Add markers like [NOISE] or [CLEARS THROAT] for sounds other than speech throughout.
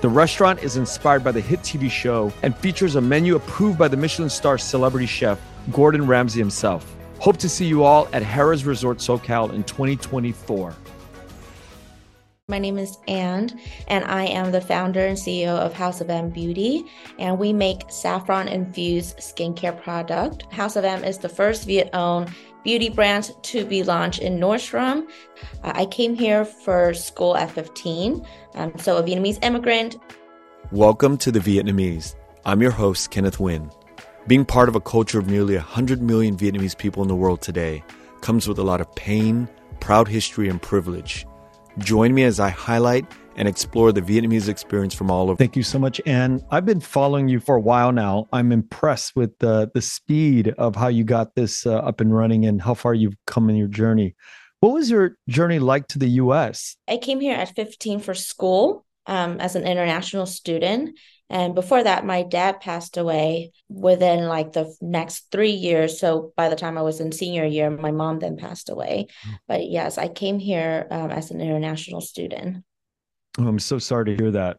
The restaurant is inspired by the hit TV show and features a menu approved by the Michelin star celebrity chef Gordon Ramsay himself. Hope to see you all at Harrah's Resort SoCal in 2024. My name is Anne, and I am the founder and CEO of House of M Beauty, and we make saffron infused skincare product. House of M is the first Viet-owned beauty brand to be launched in Nordstrom. Uh, I came here for school at 15, um, so a Vietnamese immigrant. Welcome to the Vietnamese. I'm your host, Kenneth Nguyen. Being part of a culture of nearly 100 million Vietnamese people in the world today comes with a lot of pain, proud history, and privilege. Join me as I highlight and explore the Vietnamese experience from all over. Thank you so much, Anne. I've been following you for a while now. I'm impressed with the the speed of how you got this uh, up and running and how far you've come in your journey. What was your journey like to the U.S.? I came here at 15 for school um, as an international student. And before that, my dad passed away within like the next three years. So by the time I was in senior year, my mom then passed away. Mm. But yes, I came here um, as an international student. Oh, I'm so sorry to hear that.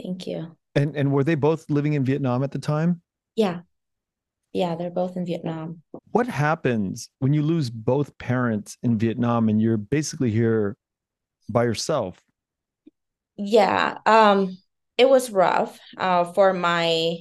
Thank you. And and were they both living in Vietnam at the time? Yeah. Yeah, they're both in Vietnam. What happens when you lose both parents in Vietnam and you're basically here by yourself? Yeah, um it was rough. Uh for my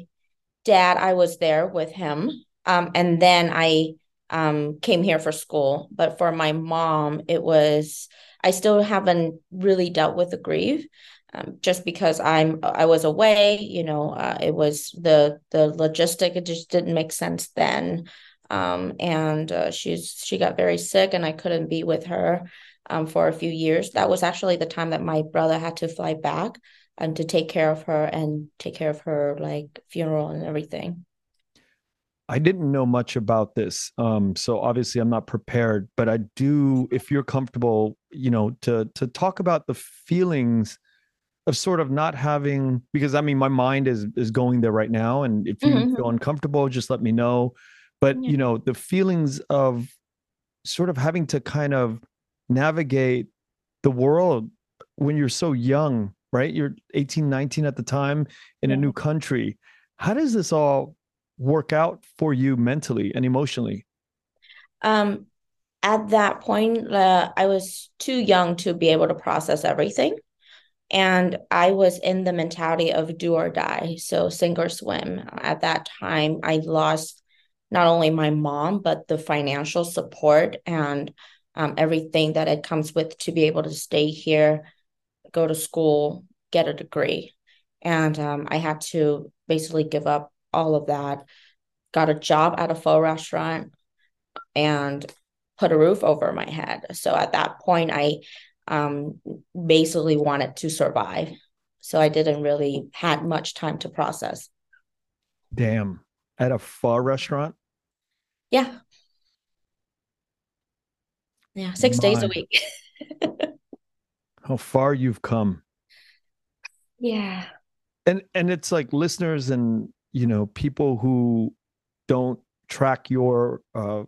dad, I was there with him. Um and then I um came here for school, but for my mom, it was I still haven't really dealt with the grief. Um, just because I'm I was away, you know, uh, it was the the logistic. It just didn't make sense then, um, and uh, she's she got very sick, and I couldn't be with her um, for a few years. That was actually the time that my brother had to fly back and to take care of her and take care of her like funeral and everything. I didn't know much about this. Um, so obviously I'm not prepared, but I do, if you're comfortable, you know, to to talk about the feelings of sort of not having because I mean my mind is is going there right now. And if you mm-hmm. feel uncomfortable, just let me know. But yeah. you know, the feelings of sort of having to kind of navigate the world when you're so young, right? You're 18, 19 at the time in yeah. a new country. How does this all work out for you mentally and emotionally? Um, at that point, uh, I was too young to be able to process everything. And I was in the mentality of do or die. So, sink or swim. At that time, I lost not only my mom, but the financial support and um, everything that it comes with to be able to stay here, go to school, get a degree. And um, I had to basically give up all of that, got a job at a pho restaurant, and put a roof over my head. So at that point, I um, basically wanted to survive. So I didn't really had much time to process. Damn. At a pho restaurant? Yeah. Yeah, six My. days a week. [LAUGHS] How far you've come. Yeah. And and it's like listeners and you know people who don't track your uh,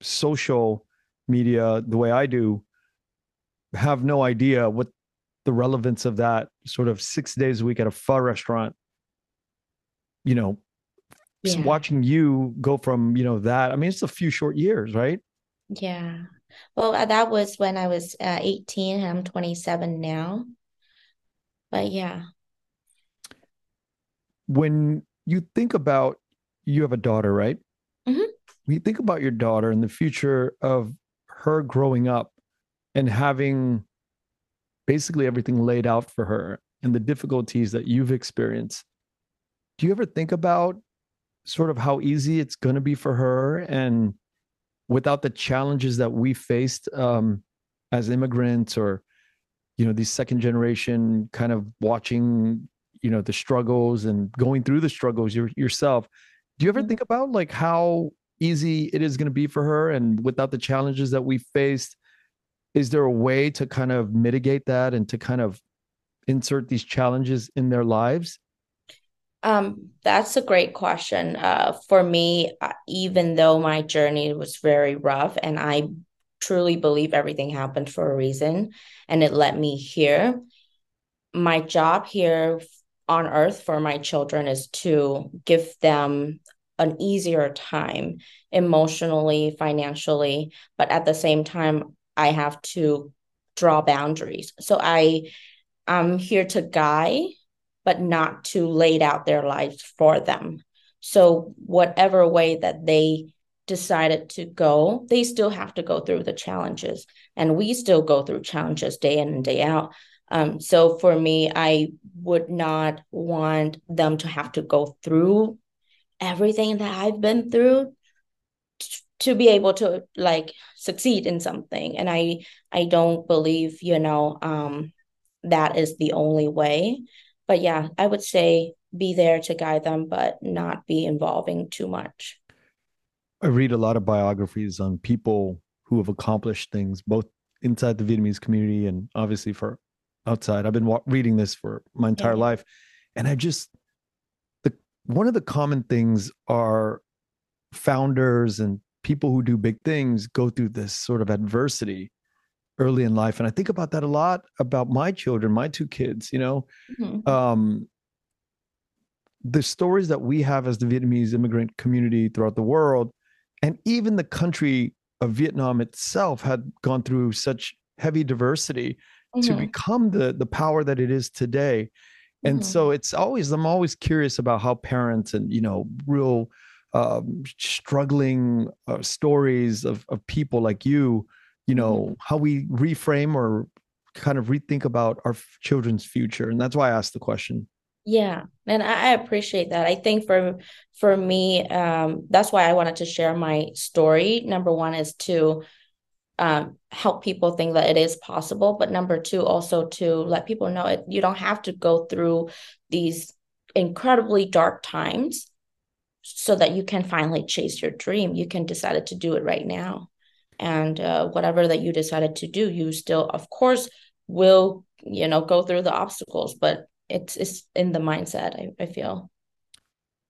social media the way I do have no idea what the relevance of that sort of six days a week at a pho restaurant you know yeah. watching you go from you know that i mean it's a few short years right yeah well uh, that was when i was uh, 18 i'm 27 now but yeah when you think about you have a daughter, right? Mm-hmm. When you think about your daughter and the future of her growing up and having basically everything laid out for her and the difficulties that you've experienced, do you ever think about sort of how easy it's going to be for her and without the challenges that we faced um, as immigrants or you know these second generation kind of watching you know the struggles and going through the struggles your, yourself Do you ever mm-hmm. think about like how easy it is going to be for her and without the challenges that we faced? Is there a way to kind of mitigate that and to kind of insert these challenges in their lives? Um, that's a great question. Uh, for me, uh, even though my journey was very rough and I truly believe everything happened for a reason and it led me here, my job here on earth for my children is to give them an easier time emotionally, financially, but at the same time, I have to draw boundaries. So I I'm here to guide but not to lay out their lives for them. So, whatever way that they decided to go, they still have to go through the challenges. And we still go through challenges day in and day out. Um, so, for me, I would not want them to have to go through everything that I've been through to be able to like succeed in something and i i don't believe you know um that is the only way but yeah, I would say be there to guide them, but not be involving too much. I read a lot of biographies on people who have accomplished things, both inside the Vietnamese community and obviously for outside. I've been wa- reading this for my entire yeah. life, and I just the one of the common things are founders and people who do big things go through this sort of adversity early in life and i think about that a lot about my children my two kids you know mm-hmm. um, the stories that we have as the vietnamese immigrant community throughout the world and even the country of vietnam itself had gone through such heavy diversity mm-hmm. to become the the power that it is today and mm-hmm. so it's always i'm always curious about how parents and you know real um, struggling uh, stories of, of people like you you know mm-hmm. how we reframe or kind of rethink about our children's future and that's why i asked the question. Yeah and i appreciate that. I think for for me um that's why i wanted to share my story. Number one is to um, help people think that it is possible but number two also to let people know it you don't have to go through these incredibly dark times so that you can finally chase your dream. You can decide to do it right now and uh, whatever that you decided to do you still of course will you know go through the obstacles but it's it's in the mindset I, I feel.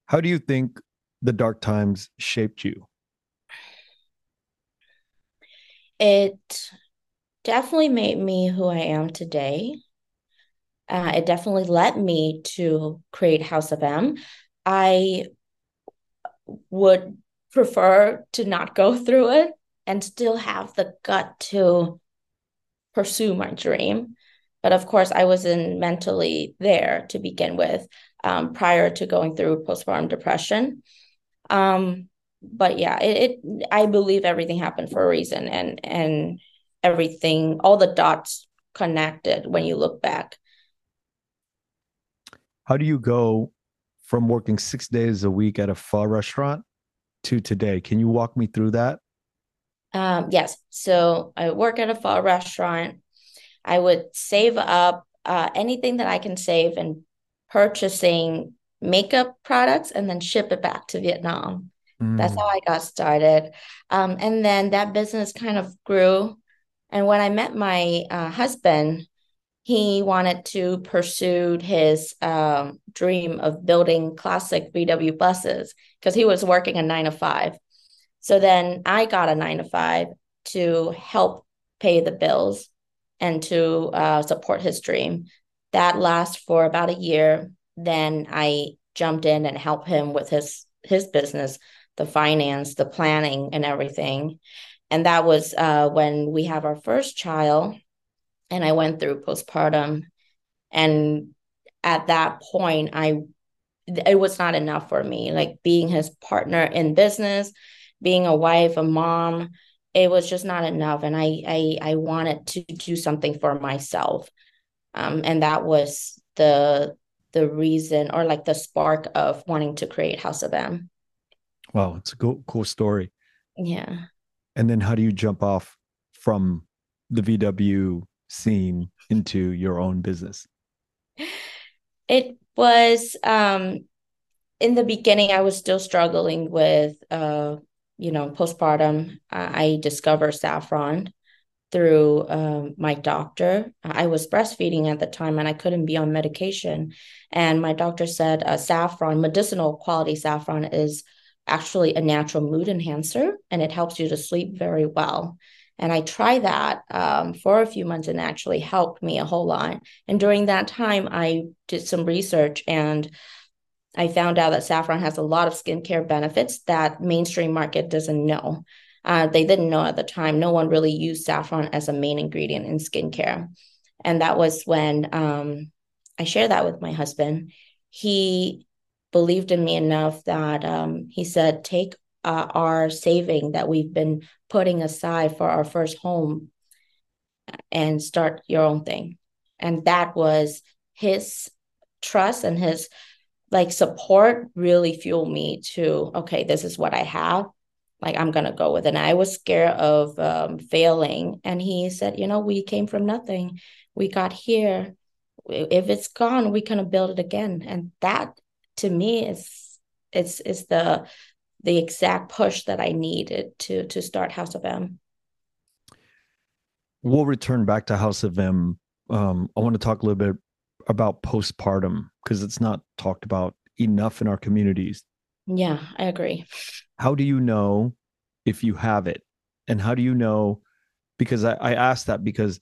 How do you think the dark times shaped you? It definitely made me who i am today. Uh, it definitely led me to create house of m. I would prefer to not go [LAUGHS] through it and still have the gut to pursue my dream. But of course, I wasn't mentally there to begin with um, prior to going through postpartum depression. Um, but yeah, it, it I believe everything happened for a reason, and and everything, all the dots connected when you look back. How do you go from working six days a week at a pho restaurant to today? Can you walk me through that? Um, yes. So I work at a pho restaurant. I would save up uh, anything that I can save and purchasing makeup products and then ship it back to Vietnam. Mm. That's how I got started. Um, and then that business kind of grew. And when I met my uh, husband, he wanted to pursue his um, dream of building classic VW buses because he was working a nine to five. So then I got a nine to five to help pay the bills and to uh, support his dream. That lasts for about a year. Then I jumped in and helped him with his his business, the finance, the planning, and everything. And that was uh, when we have our first child, and I went through postpartum. And at that point, I it was not enough for me. Like being his partner in business, being a wife, a mom, it was just not enough. And I I I wanted to do something for myself. Um, and that was the the reason or like the spark of wanting to create House of M. Wow, it's a cool cool story. Yeah. And then how do you jump off from the VW scene into your own business? It was um in the beginning, I was still struggling with, uh, you know, postpartum. I discovered saffron through um, my doctor. I was breastfeeding at the time and I couldn't be on medication. And my doctor said uh, saffron, medicinal quality saffron, is actually a natural mood enhancer and it helps you to sleep very well. And I tried that um, for a few months and actually helped me a whole lot. And during that time, I did some research and I found out that saffron has a lot of skincare benefits that mainstream market doesn't know. Uh, they didn't know at the time. No one really used saffron as a main ingredient in skincare. And that was when um, I shared that with my husband. He believed in me enough that um, he said, take uh, our saving that we've been putting aside for our first home and start your own thing. And that was his trust and his like support really fueled me to okay this is what i have. Like i'm gonna go with it. And i was scared of um, failing. And he said you know we came from nothing. We got here. If it's gone we can build it again. And that to me is it's is the the exact push that i needed to to start house of m. We'll return back to house of m. Um, i want to talk a little bit about postpartum because it's not talked about enough in our communities. Yeah, I agree. How do you know if you have it? And how do you know? Because I, I ask that because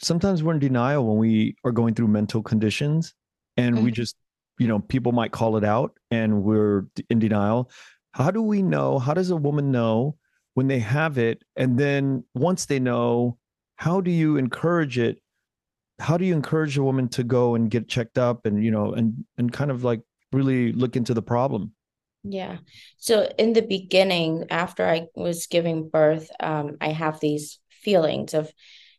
sometimes we're in denial when we are going through mental conditions and mm-hmm. we just, you know, people might call it out and we're in denial. How do we know? How does a woman know when they have it? And then once they know, how do you encourage it how do you encourage a woman to go and get checked up and you know and and kind of like really look into the problem? Yeah. So in the beginning after i was giving birth um, i have these feelings of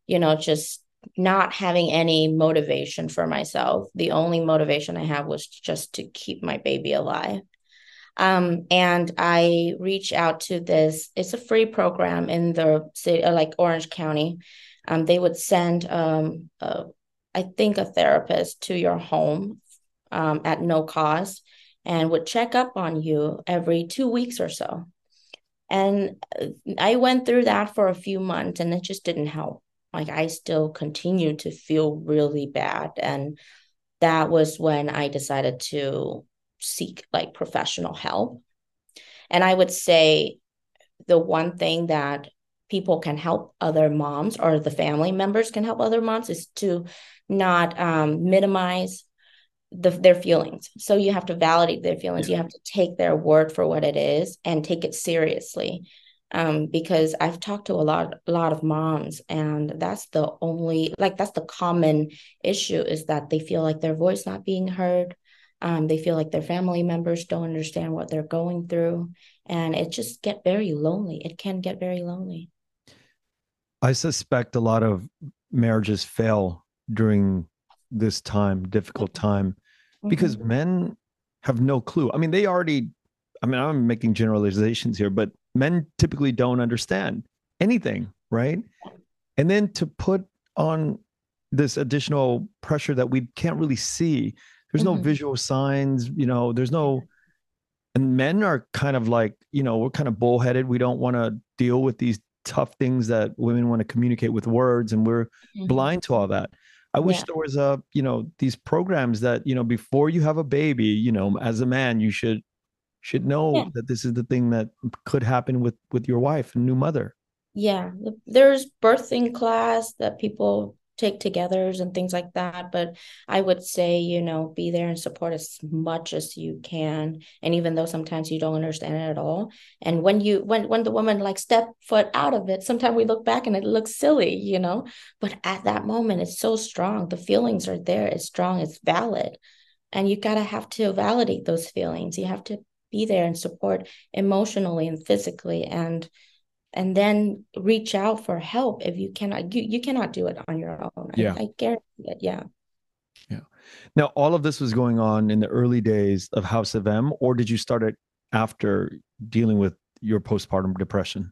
you know just not having any motivation for myself. The only motivation i have was just to keep my baby alive. Um, and i reach out to this it's a free program in the city like orange county um, they would send, um, a, I think, a therapist to your home um, at no cost and would check up on you every two weeks or so. And uh, I went through that for a few months and it just didn't help. Like I still continued to feel really bad. And that was when I decided to seek like professional help. And I would say the one thing that people can help other moms or the family members can help other moms is to not um, minimize the, their feelings. So you have to validate their feelings. You have to take their word for what it is and take it seriously. Um, because I've talked to a lot, a lot of moms, and that's the only, like, that's the common issue is that they feel like their voice not being heard. Um, they feel like their family members don't understand what they're going through, and it just get very lonely. It can get very lonely. I suspect a lot of marriages fail during this time, difficult time, mm-hmm. because men have no clue. I mean, they already, I mean, I'm making generalizations here, but men typically don't understand anything, right? And then to put on this additional pressure that we can't really see, there's mm-hmm. no visual signs, you know, there's no, and men are kind of like, you know, we're kind of bullheaded. We don't want to deal with these tough things that women want to communicate with words and we're mm-hmm. blind to all that i wish yeah. there was a you know these programs that you know before you have a baby you know as a man you should should know yeah. that this is the thing that could happen with with your wife and new mother yeah there's birthing class that people take togethers and things like that but i would say you know be there and support as much as you can and even though sometimes you don't understand it at all and when you when when the woman like step foot out of it sometimes we look back and it looks silly you know but at that moment it's so strong the feelings are there it's strong it's valid and you gotta have to validate those feelings you have to be there and support emotionally and physically and and then reach out for help if you cannot you, you cannot do it on your own yeah I, I guarantee it yeah yeah now all of this was going on in the early days of house of m or did you start it after dealing with your postpartum depression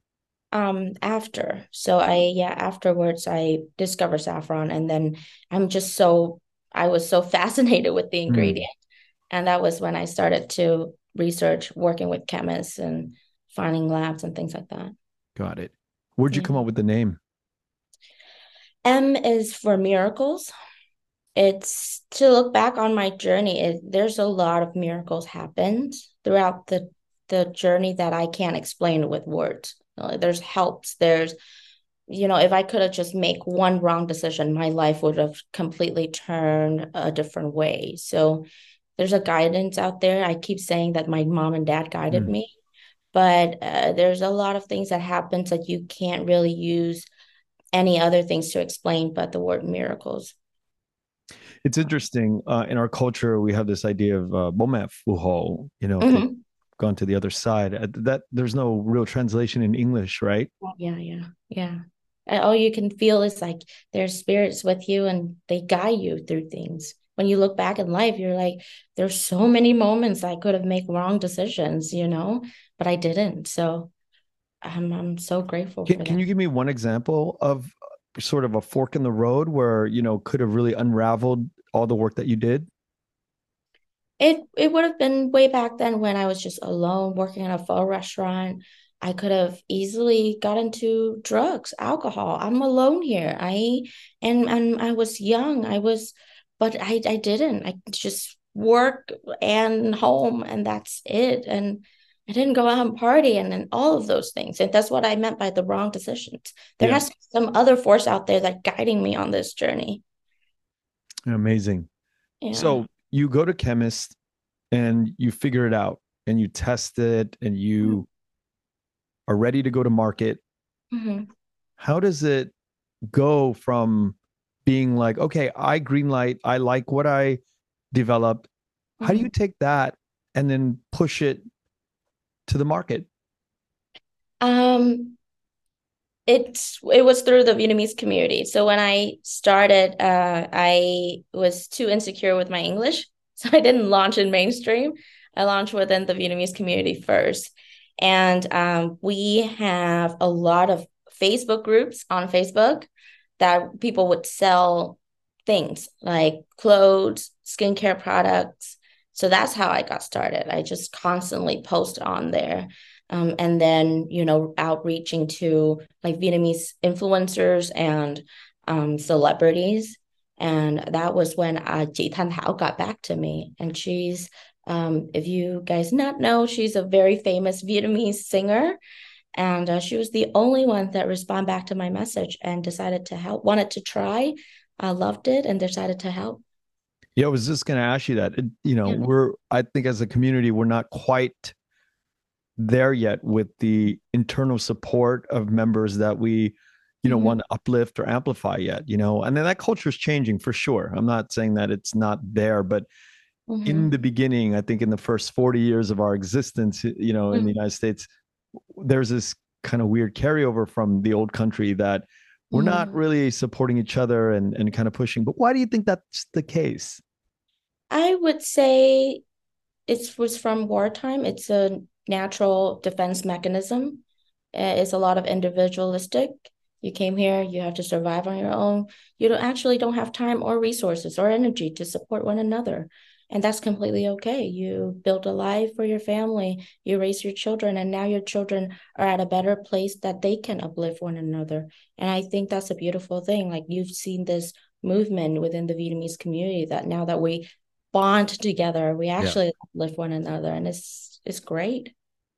um after so i yeah afterwards i discovered saffron and then i'm just so i was so [LAUGHS] fascinated with the hmm. ingredient mm. And that was when I started to research working with chemists and finding labs and things like that. Got it. Where'd you come up with the name? M is for miracles. It's to look back on my journey. It, there's a lot of miracles happened throughout the the journey that I can't explain with words. There's helps. There's, you know, if I could have just make one wrong decision, my life would have completely turned a different way. So there's a guidance out there. I keep saying that my mom and dad guided mm. me, but uh, there's a lot of things that happens that you can't really use any other things to explain but the word miracles. It's interesting. Uh, in our culture, we have this idea of uh, fuho, you know, mm-hmm. gone to the other side. Uh, that there's no real translation in English, right? Yeah, yeah, yeah. All you can feel is like there's spirits with you and they guide you through things when you look back in life, you're like, there's so many moments I could have made wrong decisions, you know, but I didn't. So I'm I'm so grateful. Can, can you give me one example of sort of a fork in the road where you know could have really unraveled all the work that you did? It it would have been way back then when I was just alone working in a pho restaurant. I could have easily got into drugs, alcohol. I'm alone here. I and and I was young. I was but I, I didn't. I just work and home and that's it. And I didn't go out and party and, and all of those things. And that's what I meant by the wrong decisions. There yeah. has to be some other force out there that guiding me on this journey. Amazing. Yeah. So you go to chemist and you figure it out and you test it and you mm-hmm. are ready to go to market. Mm-hmm. How does it go from being like, okay, I green light, I like what I developed. Mm-hmm. How do you mm-hmm. take that and then push it to the market? Um, it's it was through the Vietnamese community. So when I started, uh, I was too insecure with my English, [LAUGHS] so I didn't launch in mainstream. I launched within the Vietnamese community first, and um, we have a lot of Facebook groups on Facebook that people would sell things like clothes, skincare products. So that's how I got started. I just constantly post on there. Um, and then, you know, outreaching to like Vietnamese influencers and um, celebrities. And that was when uh, Ji Thanh Hao got back to me. And she's, um, if you guys not know, she's a very famous Vietnamese singer and uh, she was the only one that responded back to my message and decided to help wanted to try uh, loved it and decided to help yeah i was just going to ask you that you know we're i think as a community we're not quite there yet with the internal support of members that we you know mm-hmm. want to uplift or amplify yet you know and then that culture is changing for sure i'm not saying that it's not there but mm-hmm. in the beginning i think in the first 40 years of our existence you know mm-hmm. in the mm-hmm. united states there's this kind of weird carryover from the old country that we're mm. not really supporting each other and, and kind of pushing. But why do you think that's the case? I would say it was from wartime. It's a natural defense mechanism. It's a lot of individualistic. You came here, you have to survive on your own. You don't actually don't have time or resources or energy to support one another and that's completely okay you build a life for your family you raise your children and now your children are at a better place that they can uplift one another and i think that's a beautiful thing like you've seen this movement within the vietnamese community that now that we bond together we actually yeah. uplift one another and it's it's great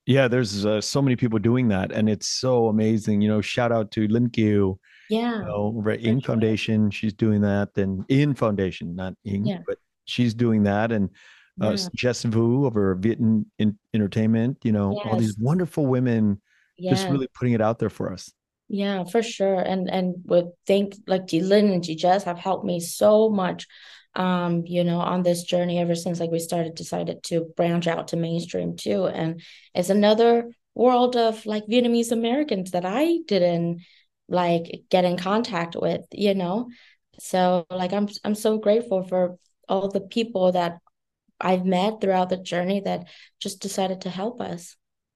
yeah there's uh, so many people doing that and it's so amazing you know shout out to lin Kiu yeah you know, over at Ing Foundation, she's doing that. And In Foundation, not In, yeah. but she's doing that and uh, yeah. Jess Vu over Vietnam in Entertainment, you know, yes. all these wonderful women yeah. just really putting it out there for us. Yeah, for sure. And and would think like Ji Lin and Jess have helped me so much um, you know, on this journey ever since like we started decided to branch out to mainstream too. And it's another world of like Vietnamese Americans that I didn't like get in contact with, you know. So like I'm I'm so grateful for all the people that I've met throughout the journey that just decided to help us.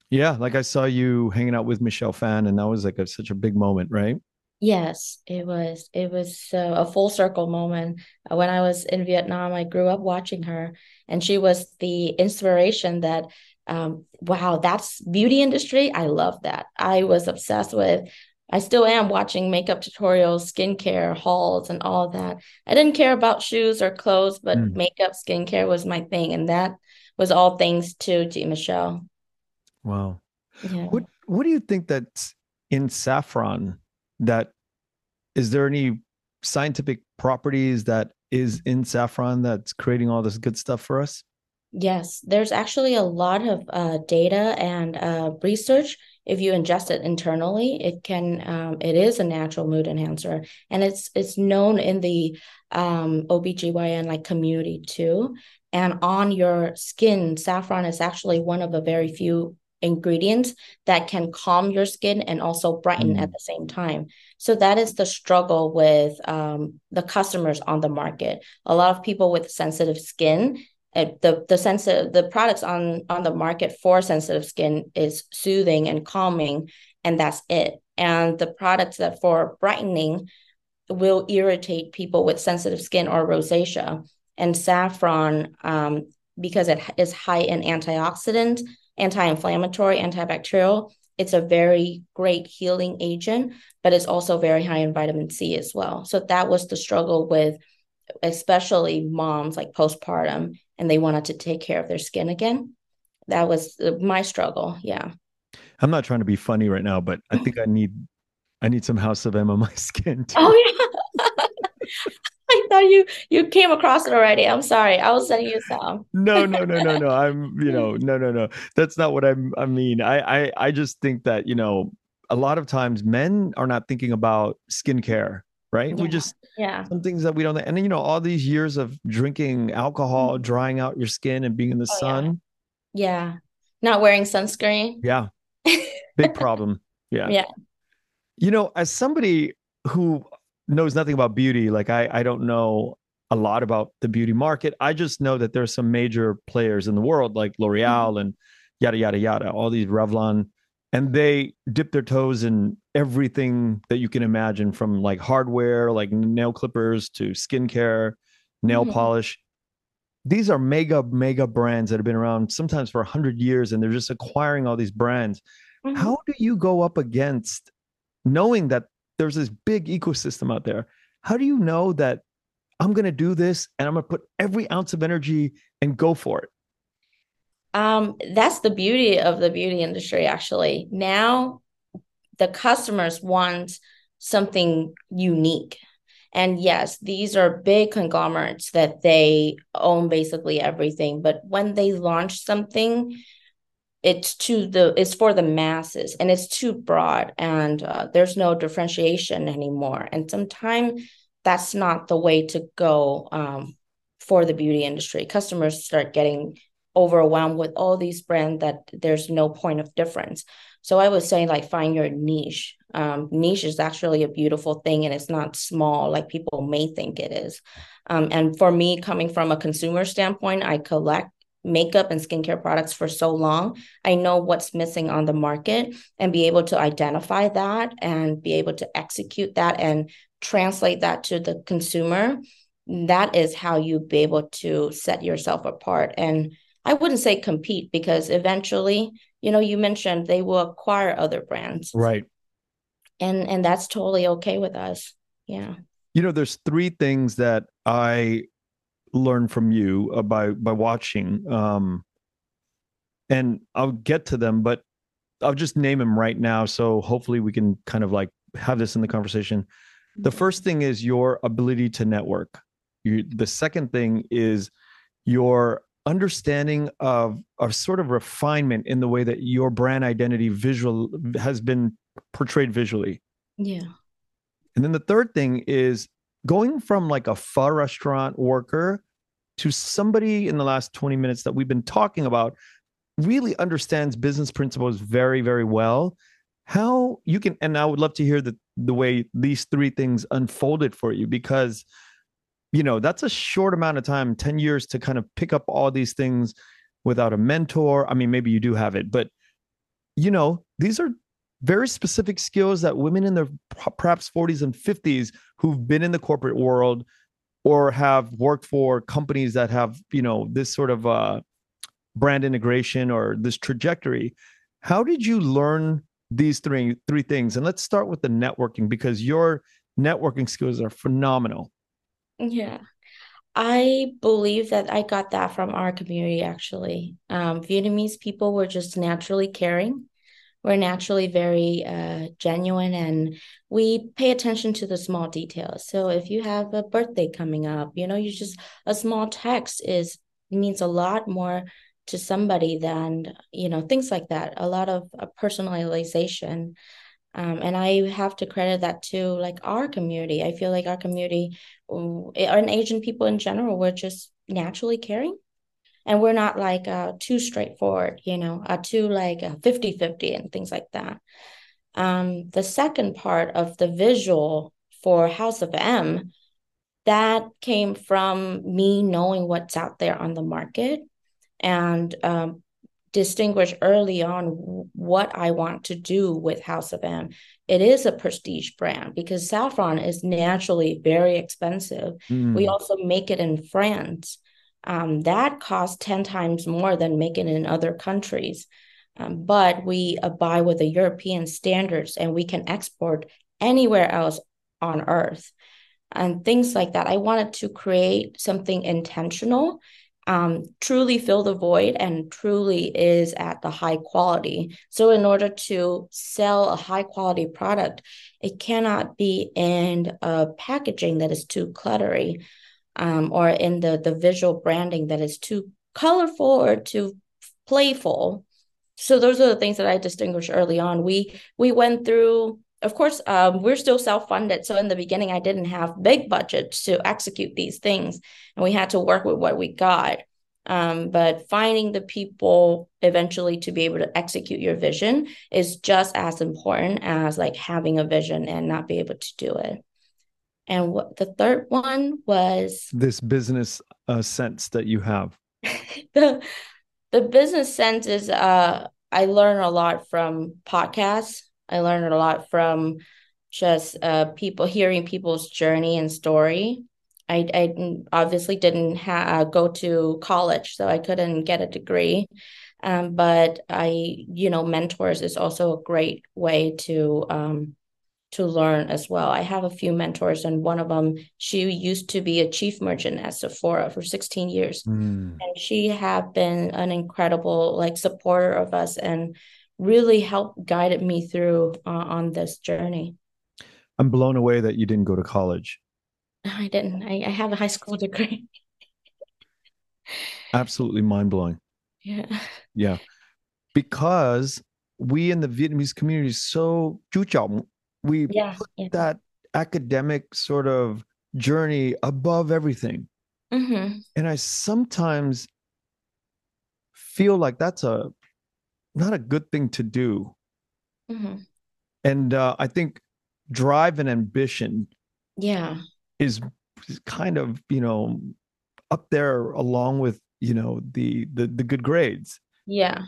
Yeah, like I saw you hanging out with Michelle Phan, and that was like a, such a big moment, right? Yes, it was. It was uh, a full circle moment. Uh, when I was in Vietnam, I grew up watching her, and she was the inspiration that, um, wow, that's beauty industry. I love that. I was obsessed with. I still am watching makeup tutorials, skincare hauls, and all that. I didn't care about shoes or clothes, but mm. makeup, skincare was my thing, and that was all thanks to G. Michelle. Wow. Yeah. What What do you think that's in saffron? that is there any scientific properties that is in saffron that's creating all this good stuff for us? Yes, there's actually a lot of uh, data and uh, research. If you ingest it internally, it can um, it is a natural mood enhancer, and it's it's known in the um, OBGYN like community too. And on your skin, saffron is actually one of the very few ingredients that can calm your skin and also brighten mm. at the same time. So that is the struggle with um, the customers on the market. A lot of people with sensitive skin, uh, the the sensitive the products on on the market for sensitive skin is soothing and calming, and that's it. And the products that for brightening will irritate people with sensitive skin or rosacea. And saffron, um, because it is high in antioxidant anti-inflammatory, antibacterial. It's a very great healing agent, but it's also very high in vitamin C as well. So that was the struggle with especially moms like postpartum and they wanted to take care of their skin again. That was uh, my struggle. Yeah. I'm not trying to be funny right now, but I think I [LAUGHS] need I need some House of M on my [LAUGHS] skin. Too. Oh yeah. [LAUGHS] I thought you you came across it already. I'm sorry. I was sending you some. no, no, no, no, no. I'm, you know, no, no, no. That's not what I'm I mean. I I I just think that, you know, a lot of times men are not thinking about skincare, right? Yeah. We just yeah. Some things that we don't and then you know, all these years of drinking alcohol, mm-hmm. drying out your skin and being in the oh, sun. Yeah. yeah. Not wearing sunscreen. Yeah. [LAUGHS] Big problem. Yeah. Yeah. You know, as somebody who knows nothing about beauty. Like I, I don't know a lot about the beauty market. I just know that there's some major players in the world like L'Oreal mm-hmm. and yada yada yada, all these Revlon, and they dip their toes in everything that you can imagine, from like hardware, like nail clippers to skincare, nail mm-hmm. polish. These are mega mega brands that have been around sometimes for a hundred years, and they're just acquiring all these brands. Mm-hmm. How do you go up against knowing that there's this big ecosystem out there. How do you know that I'm going to do this and I'm going to put every ounce of energy and go for it? Um, that's the beauty of the beauty industry, actually. Now, the customers want something unique. And yes, these are big conglomerates that they own basically everything. But when they launch something, it's to the it's for the masses and it's too broad and uh, there's no differentiation anymore and sometimes that's not the way to go um, for the beauty industry customers start getting overwhelmed with all these brands that there's no point of difference so i would say like find your niche um, niche is actually a beautiful thing and it's not small like people may think it is um, and for me coming from a consumer standpoint i collect makeup and skincare products for so long, I know what's missing on the market and be able to identify that and be able to execute that and translate that to the consumer. That is how you be able to set yourself apart. And I wouldn't say compete because eventually, you know, you mentioned they will acquire other brands. Right. And and that's totally okay with us. Yeah. You know, there's three things that I learned from you uh, by by watching um and I'll get to them but I'll just name them right now so hopefully we can kind of like have this in the conversation the first thing is your ability to network you, the second thing is your understanding of of sort of refinement in the way that your brand identity visual has been portrayed visually. Yeah. And then the third thing is going from like a pho restaurant worker to somebody in the last 20 minutes that we've been talking about really understands business principles very very well. How you can and i would love to hear the the way these three things unfolded for you because you know that's a short amount of time 10 years to kind of pick up all these things without a mentor. I mean maybe you do have it but you know these are very specific skills that women in their perhaps 40s and 50s who've been in the corporate world or have worked for companies that have you know this sort of uh, brand integration or this trajectory how did you learn these three three things? And let's start with the networking because your networking skills are phenomenal yeah I believe that I got that from our community actually. Um, Vietnamese people were just naturally caring. We're naturally very uh, genuine and we pay attention to the small details. So if you have a birthday coming up, you know, you just a small text is means a lot more to somebody than you know things like that. A lot of uh, personalization. Um, and I have to credit that to like our community. I feel like our community and Asian people in general, we're just naturally caring. And we're not like uh, too straightforward, you know, uh, too like 50 50 and things like that. Um, the second part of the visual for House of M, that came from me knowing what's out there on the market and um, distinguish early on what I want to do with House of M. It is a prestige brand because saffron is naturally very expensive. Mm. We also make it in France. Um, that costs 10 times more than making it in other countries. Um, but we abide with the European standards and we can export anywhere else on earth and things like that. I wanted to create something intentional um, truly fill the void and truly is at the high quality. So, in order to sell a high quality product, it cannot be in a packaging that is too cluttery um, or in the, the visual branding that is too colorful or too playful. So those are the things that I distinguished early on. We we went through of course, um, we're still self-funded. So in the beginning, I didn't have big budgets to execute these things, and we had to work with what we got. Um, but finding the people eventually to be able to execute your vision is just as important as like having a vision and not be able to do it. And what the third one was this business uh, sense that you have. [LAUGHS] the the business sense is uh, I learn a lot from podcasts I learned a lot from just uh, people hearing people's journey and story. I, I obviously didn't ha- uh, go to college, so I couldn't get a degree. Um, but I, you know, mentors is also a great way to um, to learn as well. I have a few mentors, and one of them, she used to be a chief merchant at Sephora for 16 years, mm. and she have been an incredible like supporter of us and really helped guided me through uh, on this journey. I'm blown away that you didn't go to college. I didn't. I, I have a high school degree. [LAUGHS] Absolutely mind blowing. Yeah. Yeah. Because we in the Vietnamese community so we yeah, put yeah. that academic sort of journey above everything. Mm-hmm. And I sometimes feel like that's a not a good thing to do. Mm-hmm. And uh, I think drive and ambition, yeah, is, kind of you know up there along with you know the the the good grades. Yeah.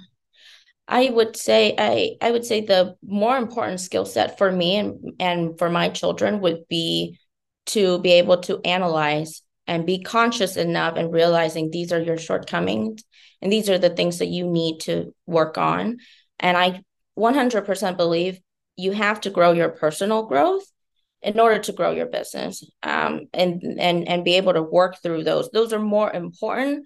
I would say I I would say the more important skill set for me and and for my children would be to be able to analyze and be conscious enough and realizing these are your shortcomings and these are the things that you need to work on. And i 100% believe you have to grow your personal growth in order to grow your business um, and and and be able to work through those. Those are more important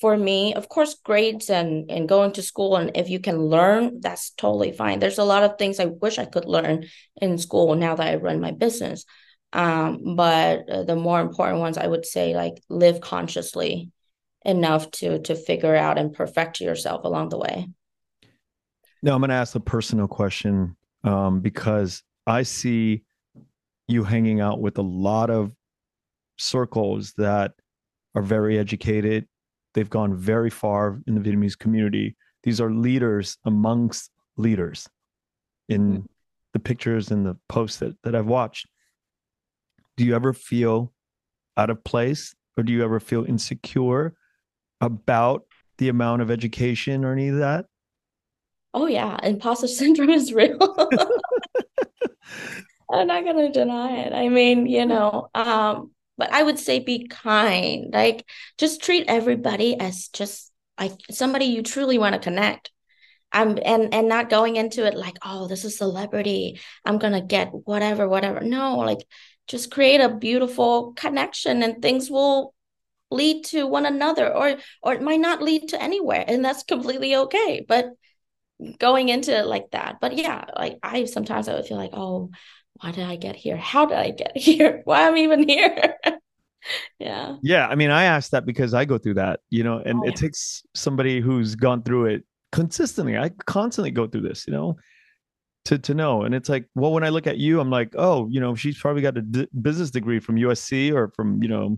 for me. Of course grades and and going to school and if you can learn that's totally fine. There's a lot of things i wish i could learn in school now that i run my business um, but uh, the more important ones i would say like live consciously enough to to figure out and perfect yourself along the way. Now i'm going to ask a personal question um, because i see you hanging out with a lot of circles that are very educated. They've gone very far in the vietnamese community. These are leaders amongst leaders in mm-hmm. the pictures and the posts that, that i've watched do you ever feel out of place or do you ever feel insecure about the amount of education or any of that? oh yeah, imposter [LAUGHS] syndrome is real. [LAUGHS] I'm not gonna deny it. I mean, you know, um, but I would say be kind. Like just treat everybody as just like somebody you truly want to connect. I'm and and not going into it like, oh, this is celebrity. I'm gonna get whatever, whatever. No, like just create a beautiful connection and things will lead to one another or or it might not lead to anywhere and that's completely okay but going into it like that but yeah like i sometimes i would feel like oh why did I get here? How did I get [LAUGHS] here? Why am I even here? [LAUGHS] yeah. Yeah. I mean, I asked that because I go through that, you know, and oh, it yeah. takes somebody who's gone through it consistently. I constantly go through this, you know, to to know. And it's like, well, when I look at you, I'm like, oh, you know, she's probably got a d- business degree from USC or from, you know,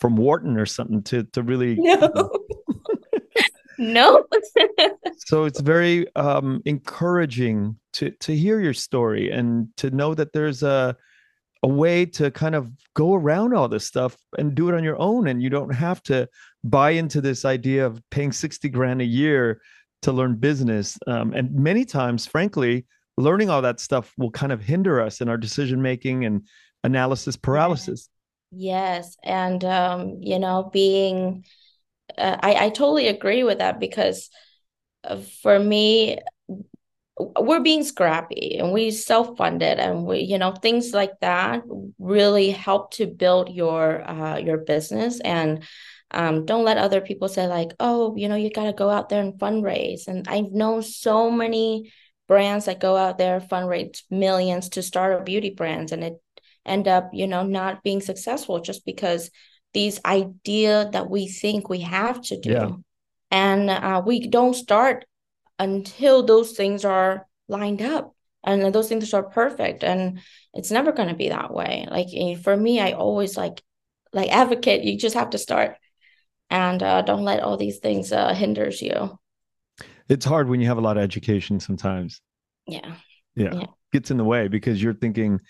from Wharton or something to to really [LAUGHS] no. [LAUGHS] no. so it's very um encouraging to to hear your story and to know that there's a a way to kind of go around all this stuff and do it on your own and you don't have to buy into this idea of paying 60 grand a year to learn business um, and many times frankly learning all that stuff will kind of hinder us in our decision making and analysis paralysis. Yes and um, you know being uh, I, I totally agree with that because uh, for me we're being scrappy and we self-funded and we you know things like that really help to build your uh, your business. And um, don't let other people say like oh you know you got to go out there and fundraise. And i know so many brands that go out there fundraise millions to start a beauty brands and it end up you know not being successful just because these idea that we think we have to do. Yeah. and uh, we don't start until those things are lined up and those things are perfect and it's never going to be that way. Like eh, for me i always like like advocate you just have to start. And uh, don't let all these things uh, hinders you it's hard when you have a lot of education sometimes. Yeah. yeah. Yeah. Gets in the way because you're thinking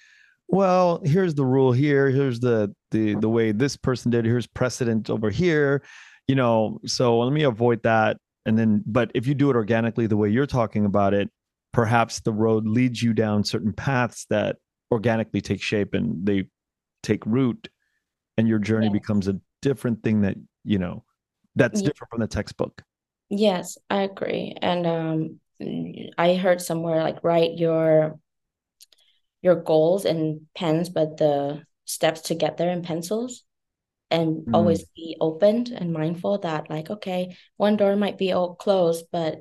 well here's the rule here. Here's the the the way this person did here's precedent over here you know? So let me avoid that. And then but if you do it organically the way you're talking about it perhaps the road leads you down certain paths that organically take shape and they take root and your journey yes. becomes a different thing that you know that's yeah. different from the textbook yes i agree and um i heard somewhere like write your your goals in pens but the steps to get there in pencils and mm. always be open and mindful that like okay one door might be all closed but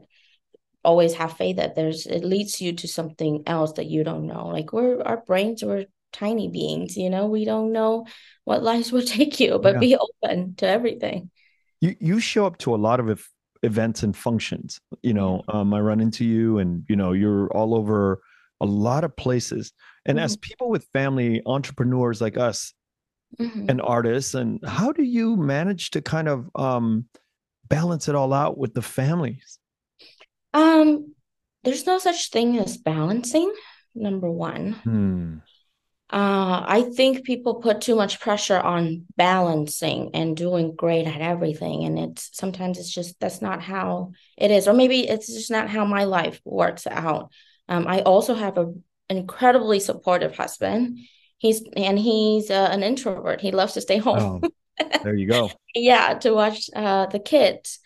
always have faith that there's it leads you to something else that you don't know like we're our brains we're tiny beings you know we don't know what life [LAUGHS] will take you but yeah. be open to everything you you show up to a lot of events and functions you know um, i run into you and you know you're all over a lot of places and mm-hmm. as people with family entrepreneurs like us mm-hmm. and artists and how do you manage to kind of um, balance it all out with the families um there's no such thing as balancing number one hmm. Uh, i think people put too much pressure on balancing and doing great at everything and it's sometimes it's just that's not how it is or maybe it's just not how my life works out um, i also have a, an incredibly supportive husband he's and he's uh, an introvert. He loves to stay [LAUGHS] home. Oh, there you go. yeah, to watch uh, the kids.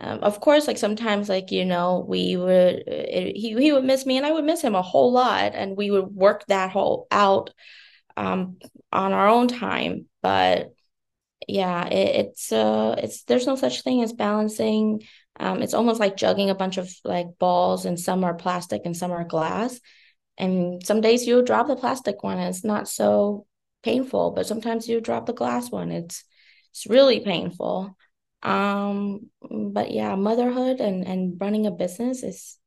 Um, of course, like sometimes, like you know, we would it, he he would miss me, and I would miss him a whole lot, and we would work that whole out um, on our own time. But yeah, it, it's uh, it's there's no such thing as balancing. Um, it's almost like jugging a bunch of like balls, and some are plastic and some are glass and some days you'll drop the plastic one and it's not so painful, but sometimes you drop the glass one. It's it's really painful. Um, but yeah, motherhood and and running a business is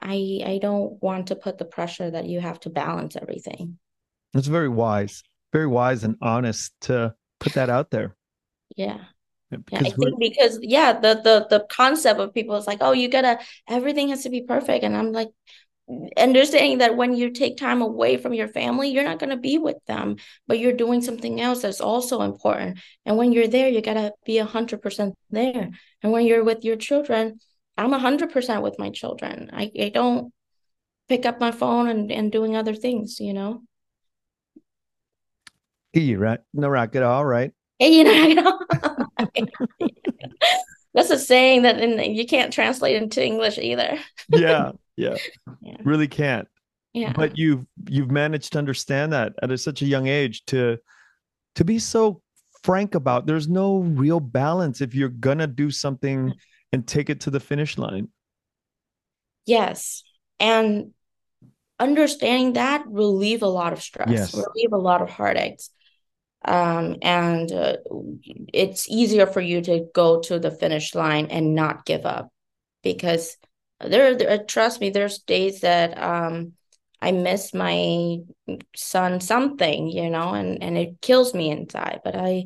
I I don't want to put the pressure that you have to balance everything. It's very wise, very wise and honest to put that out there. [LAUGHS] Yeah. Yeah, I think because yeah, the the the concept of people is like, oh, you gotta everything has to be perfect, and I'm like, understanding that when you take time away from your family you're not going to be with them but you're doing something else that's also important and when you're there you got to be 100% there and when you're with your children I'm 100% with my children. I, I don't pick up my phone and, and doing other things, you know? You right? No rock at all, right? Hey, you know, [LAUGHS] that's a saying that in, you can't translate into English either. yeah, yeah, yeah, really can't. Yeah, but you've you've managed to understand that at a, such a young age to to be so frank about. There's no real balance if you're gonna do something and take it to the finish line. Yes, and understanding that relieve a lot of stress, yes. relieve a lot of heartaches um, and uh, it's easier for you to go to the finish line and not give up because there, there trust me there's days that um, i miss my son something you know and and it kills me inside but i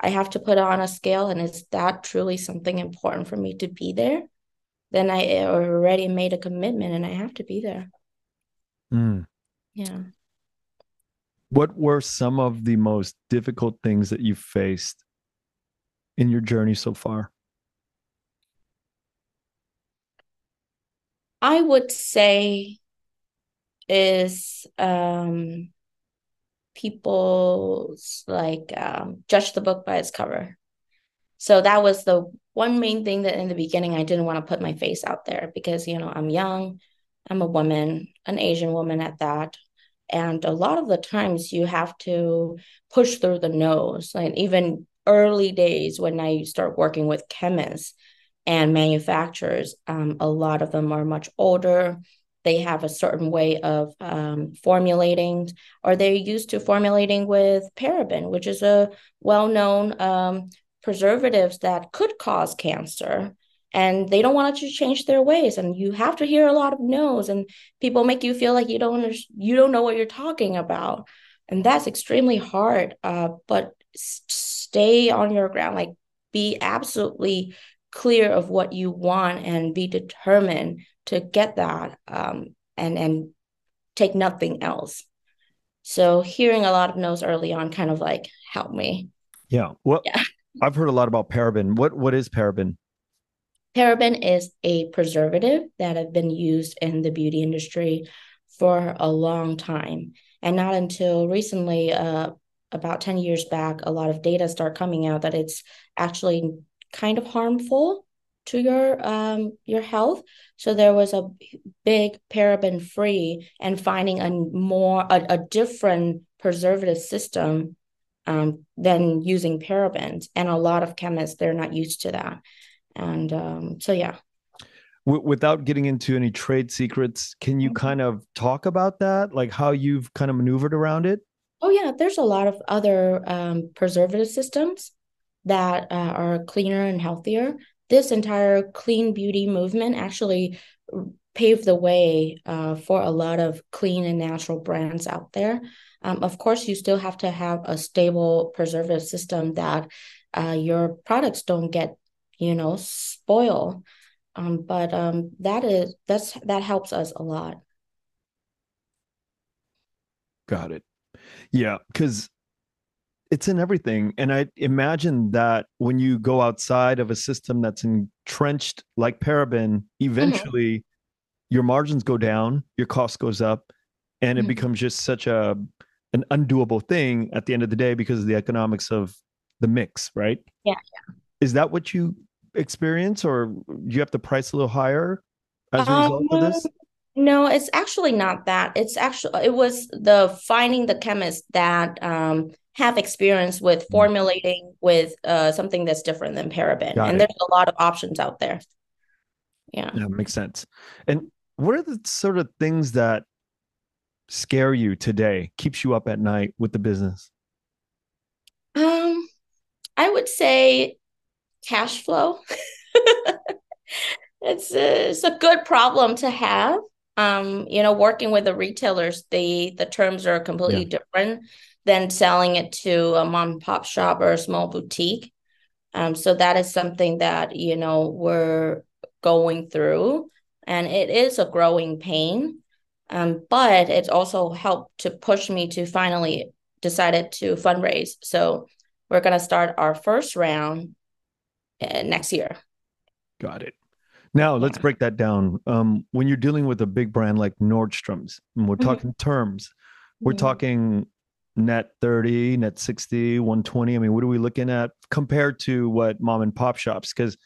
i have to put on a scale and is that truly something important for me to be there then i already made a commitment and i have to be there mm. yeah what were some of the most difficult things that you faced in your journey so far? I would say is um people's like um judge the book by its cover. So that was the one main thing that in the beginning I didn't want to put my face out there because you know I'm young, I'm a woman, an Asian woman at that. And a lot of the times you have to push through the nose. Like even early days when I start working with chemists and manufacturers, um, a lot of them are much older. They have a certain way of um, formulating, or they're used to formulating with paraben, which is a well known um, preservatives that could cause cancer and they don't want you to change their ways and you have to hear a lot of no's and people make you feel like you don't you don't know what you're talking about and that's extremely hard uh, but stay on your ground like be absolutely clear of what you want and be determined to get that um, and and take nothing else. So hearing a lot of no's early on kind of like helped me. Yeah. Well yeah. [LAUGHS] i've heard a lot about paraben. What what is paraben? Paraben is a preservative that have been used in the beauty industry for a long time. And not until recently, uh, about 10 years back, a lot of data start coming out that it's actually kind of harmful to your um, your health. So there was a big paraben free and finding a more a, a different preservative system um, than using parabens. And a lot of chemists they're not used to that and um, so yeah w- without getting into any trade secrets can you mm-hmm. kind of talk about that like how you've kind of maneuvered around it oh yeah there's a lot of other um, preservative systems that uh, are cleaner and healthier. This entire clean beauty movement actually paved the way uh, for a lot of clean and natural brands out there. Um, of course you still have to have a stable preservative system that uh, your products don't get you know spoil. Um, but um, that is that's that helps us a lot. Got it. Yeah because it's in everything and i imagine that when you go outside of a system that's entrenched like paraben mm-hmm. eventually mm-hmm. your margins go down your cost goes up and it mm-hmm. becomes just such a an undoable thing at the end of the day because of the economics of the mix right yeah, yeah. is that what you experience, or do you have to price a little higher as a result um, of this? No, it's actually not that. It's actually it was the finding the chemist that um, have experience with mm. formulating with uh, something that's different than paraben, Got and it. there's a lot of options out there. Yeah, that makes sense. And what are the sort of things that scare you today, keeps you up at night with the business? Um, I would say cash flow. [LAUGHS] it's a, it's a good problem to have. Um, you know, working with the retailers, the the terms are completely yeah. different than selling it to a mom and pop shop or a small boutique. Um, so that is something that you know we're going through, and it is a growing pain. Um, but it's also helped to push me to finally decided to fundraise. So we're going to start our first round uh, next year. Got it. Now let's break that down. Um, when you're dealing with a big brand like Nordstrom's, and we're mm-hmm. talking terms, we're mm-hmm. talking net 30, net 60, 120. I mean, what are we looking at compared to what mom and pop shops? Because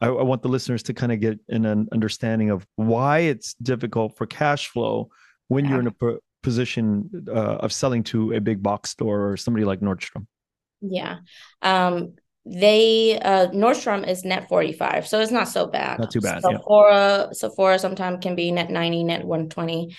I, I, want the listeners to kind of get an understanding of why it's difficult for cash flow when yeah. you're in a position uh, of selling to a big box store or somebody like Nordstrom. Yeah. Um, they uh Nordstrom is net 45, so it's not so bad. Not too bad. Sephora, yeah. Sephora sometimes can be net 90, net 120.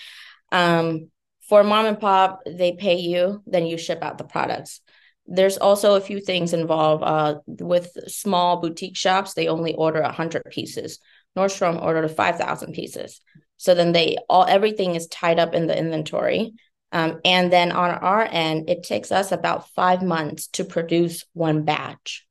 Um, for mom and pop, they pay you, then you ship out the products. There's also a few things involved. Uh, with small boutique shops, they only order 100 pieces. Nordstrom ordered 5,000 pieces. So then they all everything is tied up in the inventory. Um, and then on our end, it takes us about five months to produce one batch.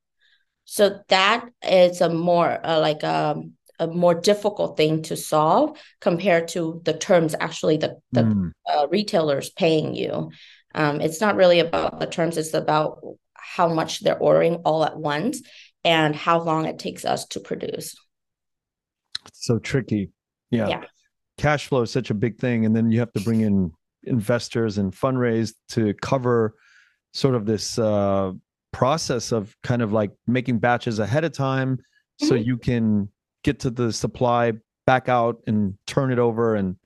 So that is a more uh, like a, um, a more difficult thing to solve compared to the terms actually the, the mm. uh, retailers paying you. Um, it's not really about the terms, it's about how much they're ordering all at once and how long it takes us to produce. so tricky. Yeah. yeah. Cash flow is such a big thing. And then you have to bring in investors and fundraise to cover sort of this uh, process of kind of like making batches ahead of time mm-hmm. so you can get to the supply back out and turn it over and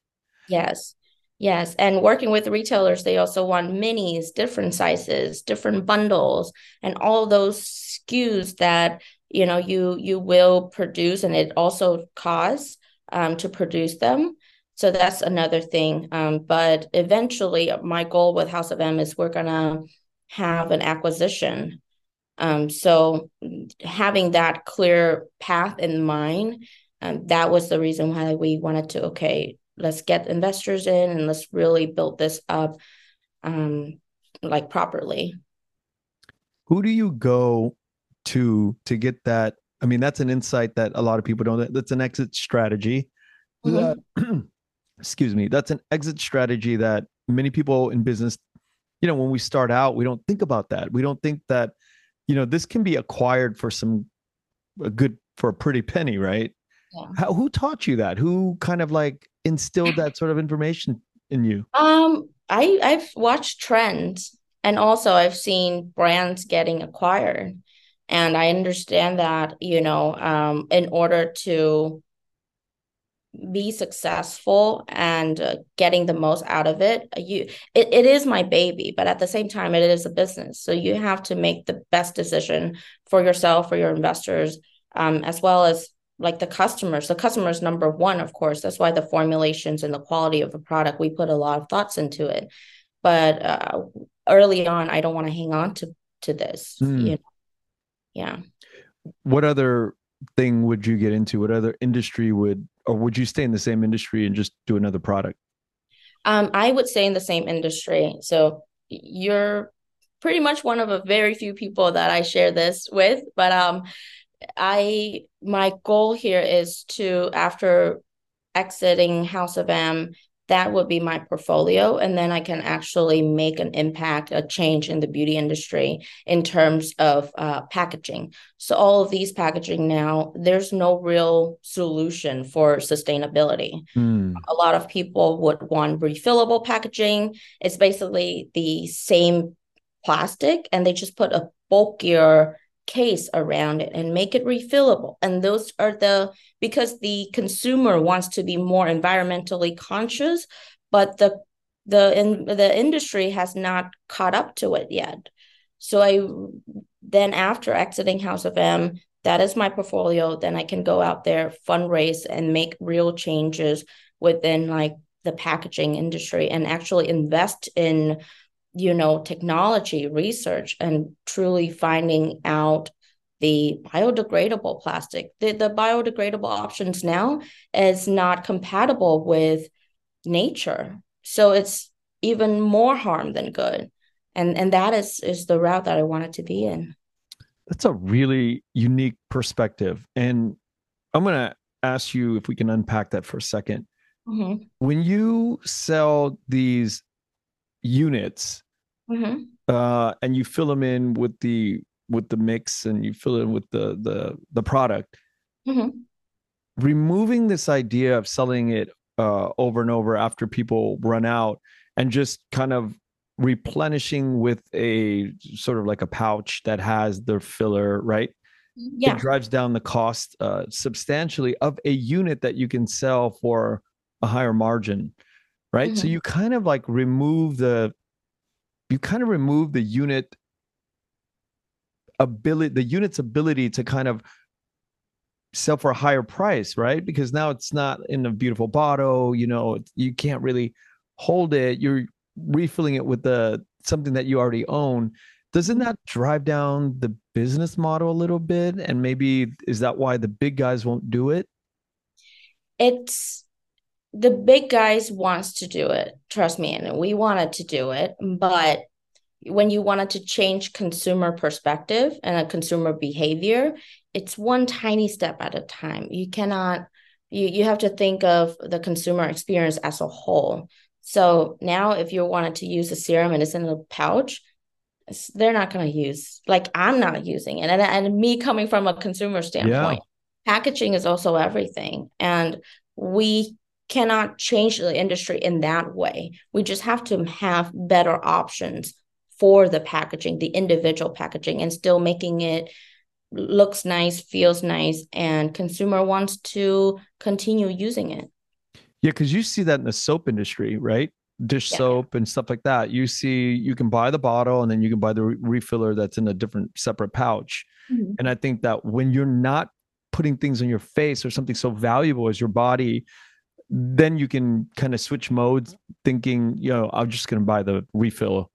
yes yes and working with retailers they also want minis different sizes different bundles and all those skus that you know you you will produce and it also costs um, to produce them so that's another thing um, but eventually my goal with house of m is we're gonna have an acquisition. Um, so having that clear path in mind, um, that was the reason why we wanted to okay, let's get investors in and let's really build this up um, like properly. Who do you go to to get that? I mean, that's an insight that a lot of people don't. That's an exit strategy. Mm-hmm. That, [CLEARS THROAT] excuse me. That's an exit strategy that many people in business you know, when we start out, we don't think about that. We don't think that, you know, this can be acquired for some a good for a pretty penny, right? Yeah. How, who taught you that? Who kind of like instilled that sort of information in you? Um, I I've watched trends and also I've seen brands getting acquired. And I understand that, you know, um, in order to be successful and uh, getting the most out of it you it, it is my baby but at the same time it is a business. So you have to make the best decision for yourself for your investors um, as well as like the customers. The customers number one of course. That's why the formulations and the quality of the product we put a lot of thoughts into it. But uh, early on i don't want to hang on to to this mm. you know? Yeah. What other thing would you get into? What other industry would or would you stay in the same industry and just do another product? Um, I would stay in the same industry. So you're pretty much one of a very few people that I share this with. But um, I my goal here is to after exiting House of M that would be my portfolio and then i can actually make an impact a change in the beauty industry in terms of uh, packaging. So all of these packaging now there's no real solution for sustainability. Mm. a lot of people would want refillable packaging. It's basically the same plastic and they just put a bulkier case around it and make it refillable. And those are the because the consumer wants to be more environmentally conscious, but the the in the industry has not caught up to it yet. So I then after exiting House of M, that is my portfolio. Then I can go out there, fundraise, and make real changes within like the packaging industry and actually invest in you know technology research and truly finding out the biodegradable plastic. The, the biodegradable options now is not compatible with nature. So it's even more harm than good. And and that is is the route that i wanted to be in. That's a really unique perspective. And i'm going to ask you if we can unpack that for a 2nd mm-hmm. when you sell these units mm-hmm. uh, and you fill them in with the with the mix and you fill it with the the the product mm-hmm. removing this idea of selling it uh, over and over after people run out and just kind of replenishing with a sort of like a pouch that has the filler, right? Yeah. It drives down the cost uh, substantially of a unit that you can sell for a higher margin, right? Mm-hmm. So you kind of like remove the, you kind of remove the unit ability, the unit's ability to kind of sell for a higher price, right? Because now it's not in a beautiful bottle, you know, you can't really hold it. You're refilling it with the something that you already own. Doesn't that drive down the business model a little bit? And maybe is that why the big guys won't do it? It's the big guys wants to do it. Trust me, and we wanted to do it, but when you wanted to change consumer perspective and a consumer behavior, it's one tiny step at a time. You cannot you you have to think of the consumer experience as a whole. So now if you wanted to use a serum and it's in a pouch, they're not going to use like I'm not using it. And and me coming from a consumer standpoint, yeah. packaging is also everything. And we cannot change the industry in that way. We just have to have better options for the packaging, the individual packaging, and still making it looks nice, feels nice, and consumer wants to continue using it. Yeah, because you see that in the soap industry, right? Dish yeah. soap and stuff like that. You see, you can buy the bottle and then you can buy the re- refiller that's in a different separate pouch. Mm-hmm. And I think that when you're not putting things on your face or something so valuable as your body, then you can kind of switch modes, thinking, you know, I'm just going to buy the refill.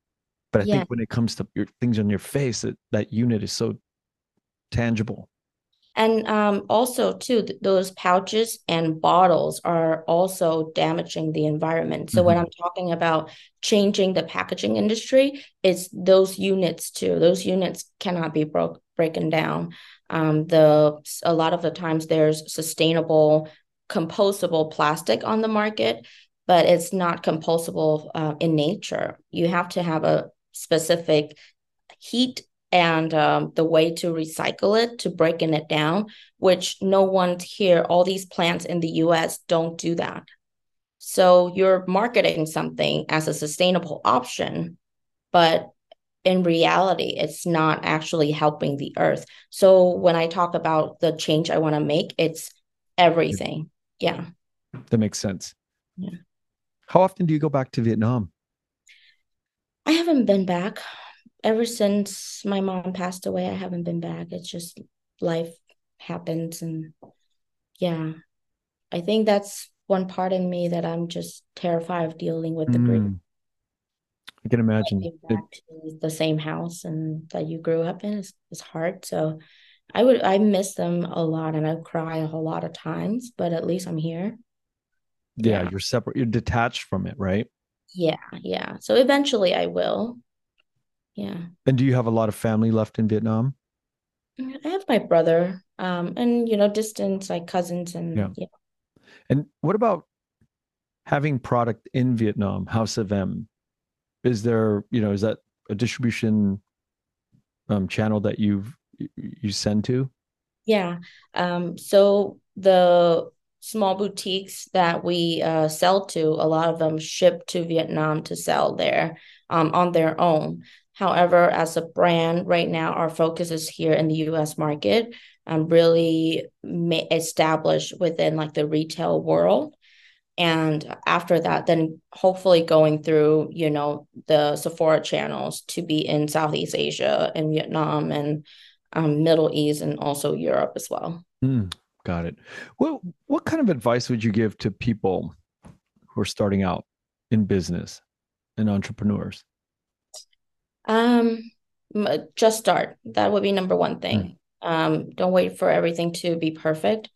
But I yeah. think when it comes to your things on your face, that that unit is so tangible and um, also too th- those pouches and bottles are also damaging the environment so mm-hmm. when i'm talking about changing the packaging industry it's those units too those units cannot be broke broken down um, the a lot of the times there's sustainable compostable plastic on the market but it's not compostable uh, in nature. You have to have a specific heat and um, the way to recycle it to breaking it down which no one here all these plants in the us don't do that. So you're marketing something as a sustainable option but in reality it's not actually helping the earth. So when i talk about the change i want to make it's everything yeah that makes sense yeah how often do you go back to vietnam i haven't been back ever since my mom passed away, I haven't been back. It's just life happens. And yeah, I think that's one part in me that I'm just terrified of dealing with the mm. grief. I can imagine. Back to the same house and that you grew up in is, is hard. So I would, I miss them a lot and I cry a whole lot of times, but at least I'm here. Yeah, yeah, you're separate, you're detached from it, right? Yeah, yeah. So eventually I will yeah and do you have a lot of family left in vietnam i have my brother um and you know distance like cousins and yeah, yeah. and what about having product in vietnam house of m is there you know is that a distribution um channel that you've you send to yeah um so the small boutiques that we uh, sell to a lot of them ship to vietnam to sell there um, on their own However, as a brand right now, our focus is here in the US market, um, really established within like the retail world. And after that, then hopefully going through, you know, the Sephora channels to be in Southeast Asia and Vietnam and um, Middle East and also Europe as well. Mm, got it. Well, what kind of advice would you give to people who are starting out in business and entrepreneurs? Um, just start. That would be number one thing. Mm. Um, don't wait for everything to be perfect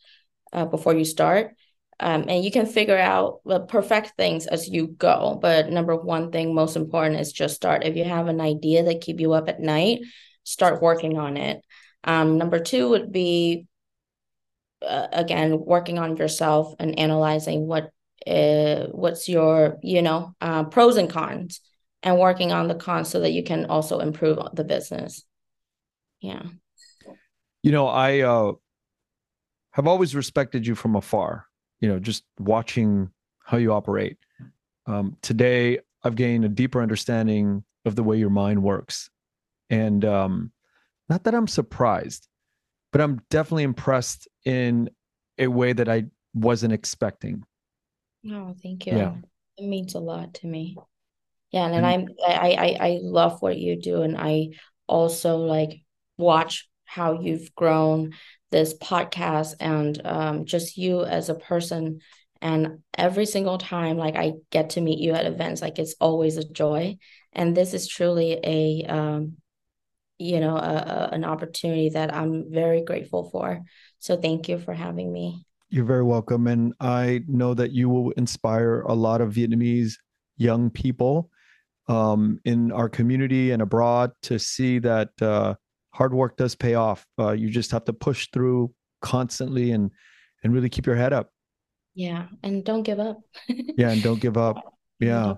uh, before you start. Um, and you can figure out the perfect things as you go. But number one thing, most important, is just start. If you have an idea that keep you up at night, start working on it. Um, number two would be uh, again working on yourself and analyzing what uh, what's your you know uh, pros and cons and working on the cons so that you can also improve the business. Yeah. You know, I uh have always respected you from afar, you know, just watching how you operate. Um, today, I've gained a deeper understanding of the way your mind works. And um, not that I'm surprised, but I'm definitely impressed in a way that I wasn't expecting. Oh, thank you. Yeah. It means a lot to me. Yeah, and, and I'm I, I I love what you do, and I also like watch how you've grown this podcast and um, just you as a person. And every single time, like I get to meet you at events, like it's always a joy. And this is truly a um, you know, a, a, an opportunity that I'm very grateful for. So thank you for having me. You're very welcome. And I know that you will inspire a lot of Vietnamese young people um, in our community and abroad to see that uh, hard work does pay off. Uh, you just have to push through constantly and and really keep your head up. Yeah, and don't give up. [LAUGHS] yeah, and don't give up. Yeah,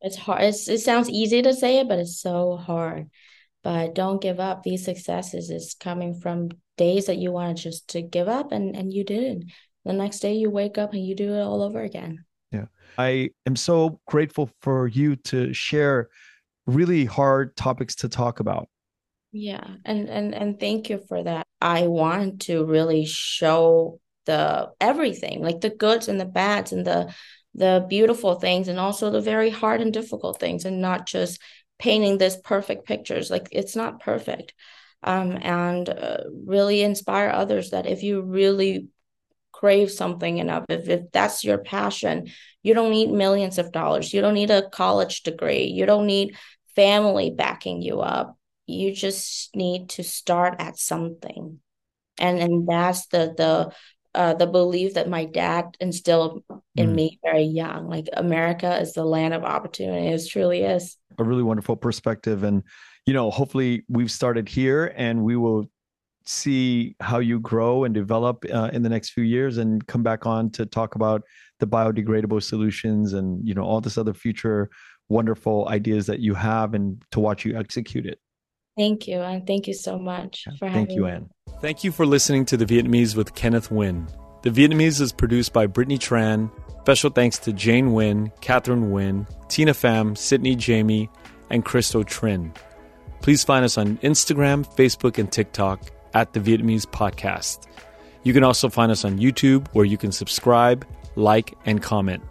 it's hard. It's, it sounds easy to say it, but it's so hard but don't give up. These successes is coming from days that you wanted just to give up and and you didn't. The next day you wake up and you do it all over again. Yeah. I am so grateful for you to share really hard topics to talk about. Yeah. And and and thank you for that. I want to really show the everything like the goods and the bads and the the beautiful things and also the very hard and difficult things and not just painting this perfect pictures like it's not perfect. Um, and uh, really inspire others that if you really crave something enough if, if that's your passion you don't need millions of dollars. You don't need a college degree. You don't need family backing you up. You just need to start at something. And and that's the the uh, the belief that my dad instilled in mm. me very young like america is the land of opportunity it truly is a really wonderful perspective and you know hopefully we've started here and we will see how you grow and develop uh, in the next few years and come back on to talk about the biodegradable solutions and you know all this other future wonderful ideas that you have and to watch you execute it thank you and thank you so much for having me. thank you anne thank you for listening to the vietnamese with kenneth Nguyen. the vietnamese is produced by brittany tran Special thanks to Jane Nguyen, Catherine Nguyen, Tina Pham, Sydney Jamie, and Christo Trin. Please find us on Instagram, Facebook, and TikTok at The Vietnamese Podcast. You can also find us on YouTube where you can subscribe, like, and comment.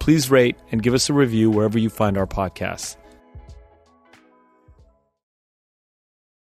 Please rate and give us a review wherever you find our podcasts.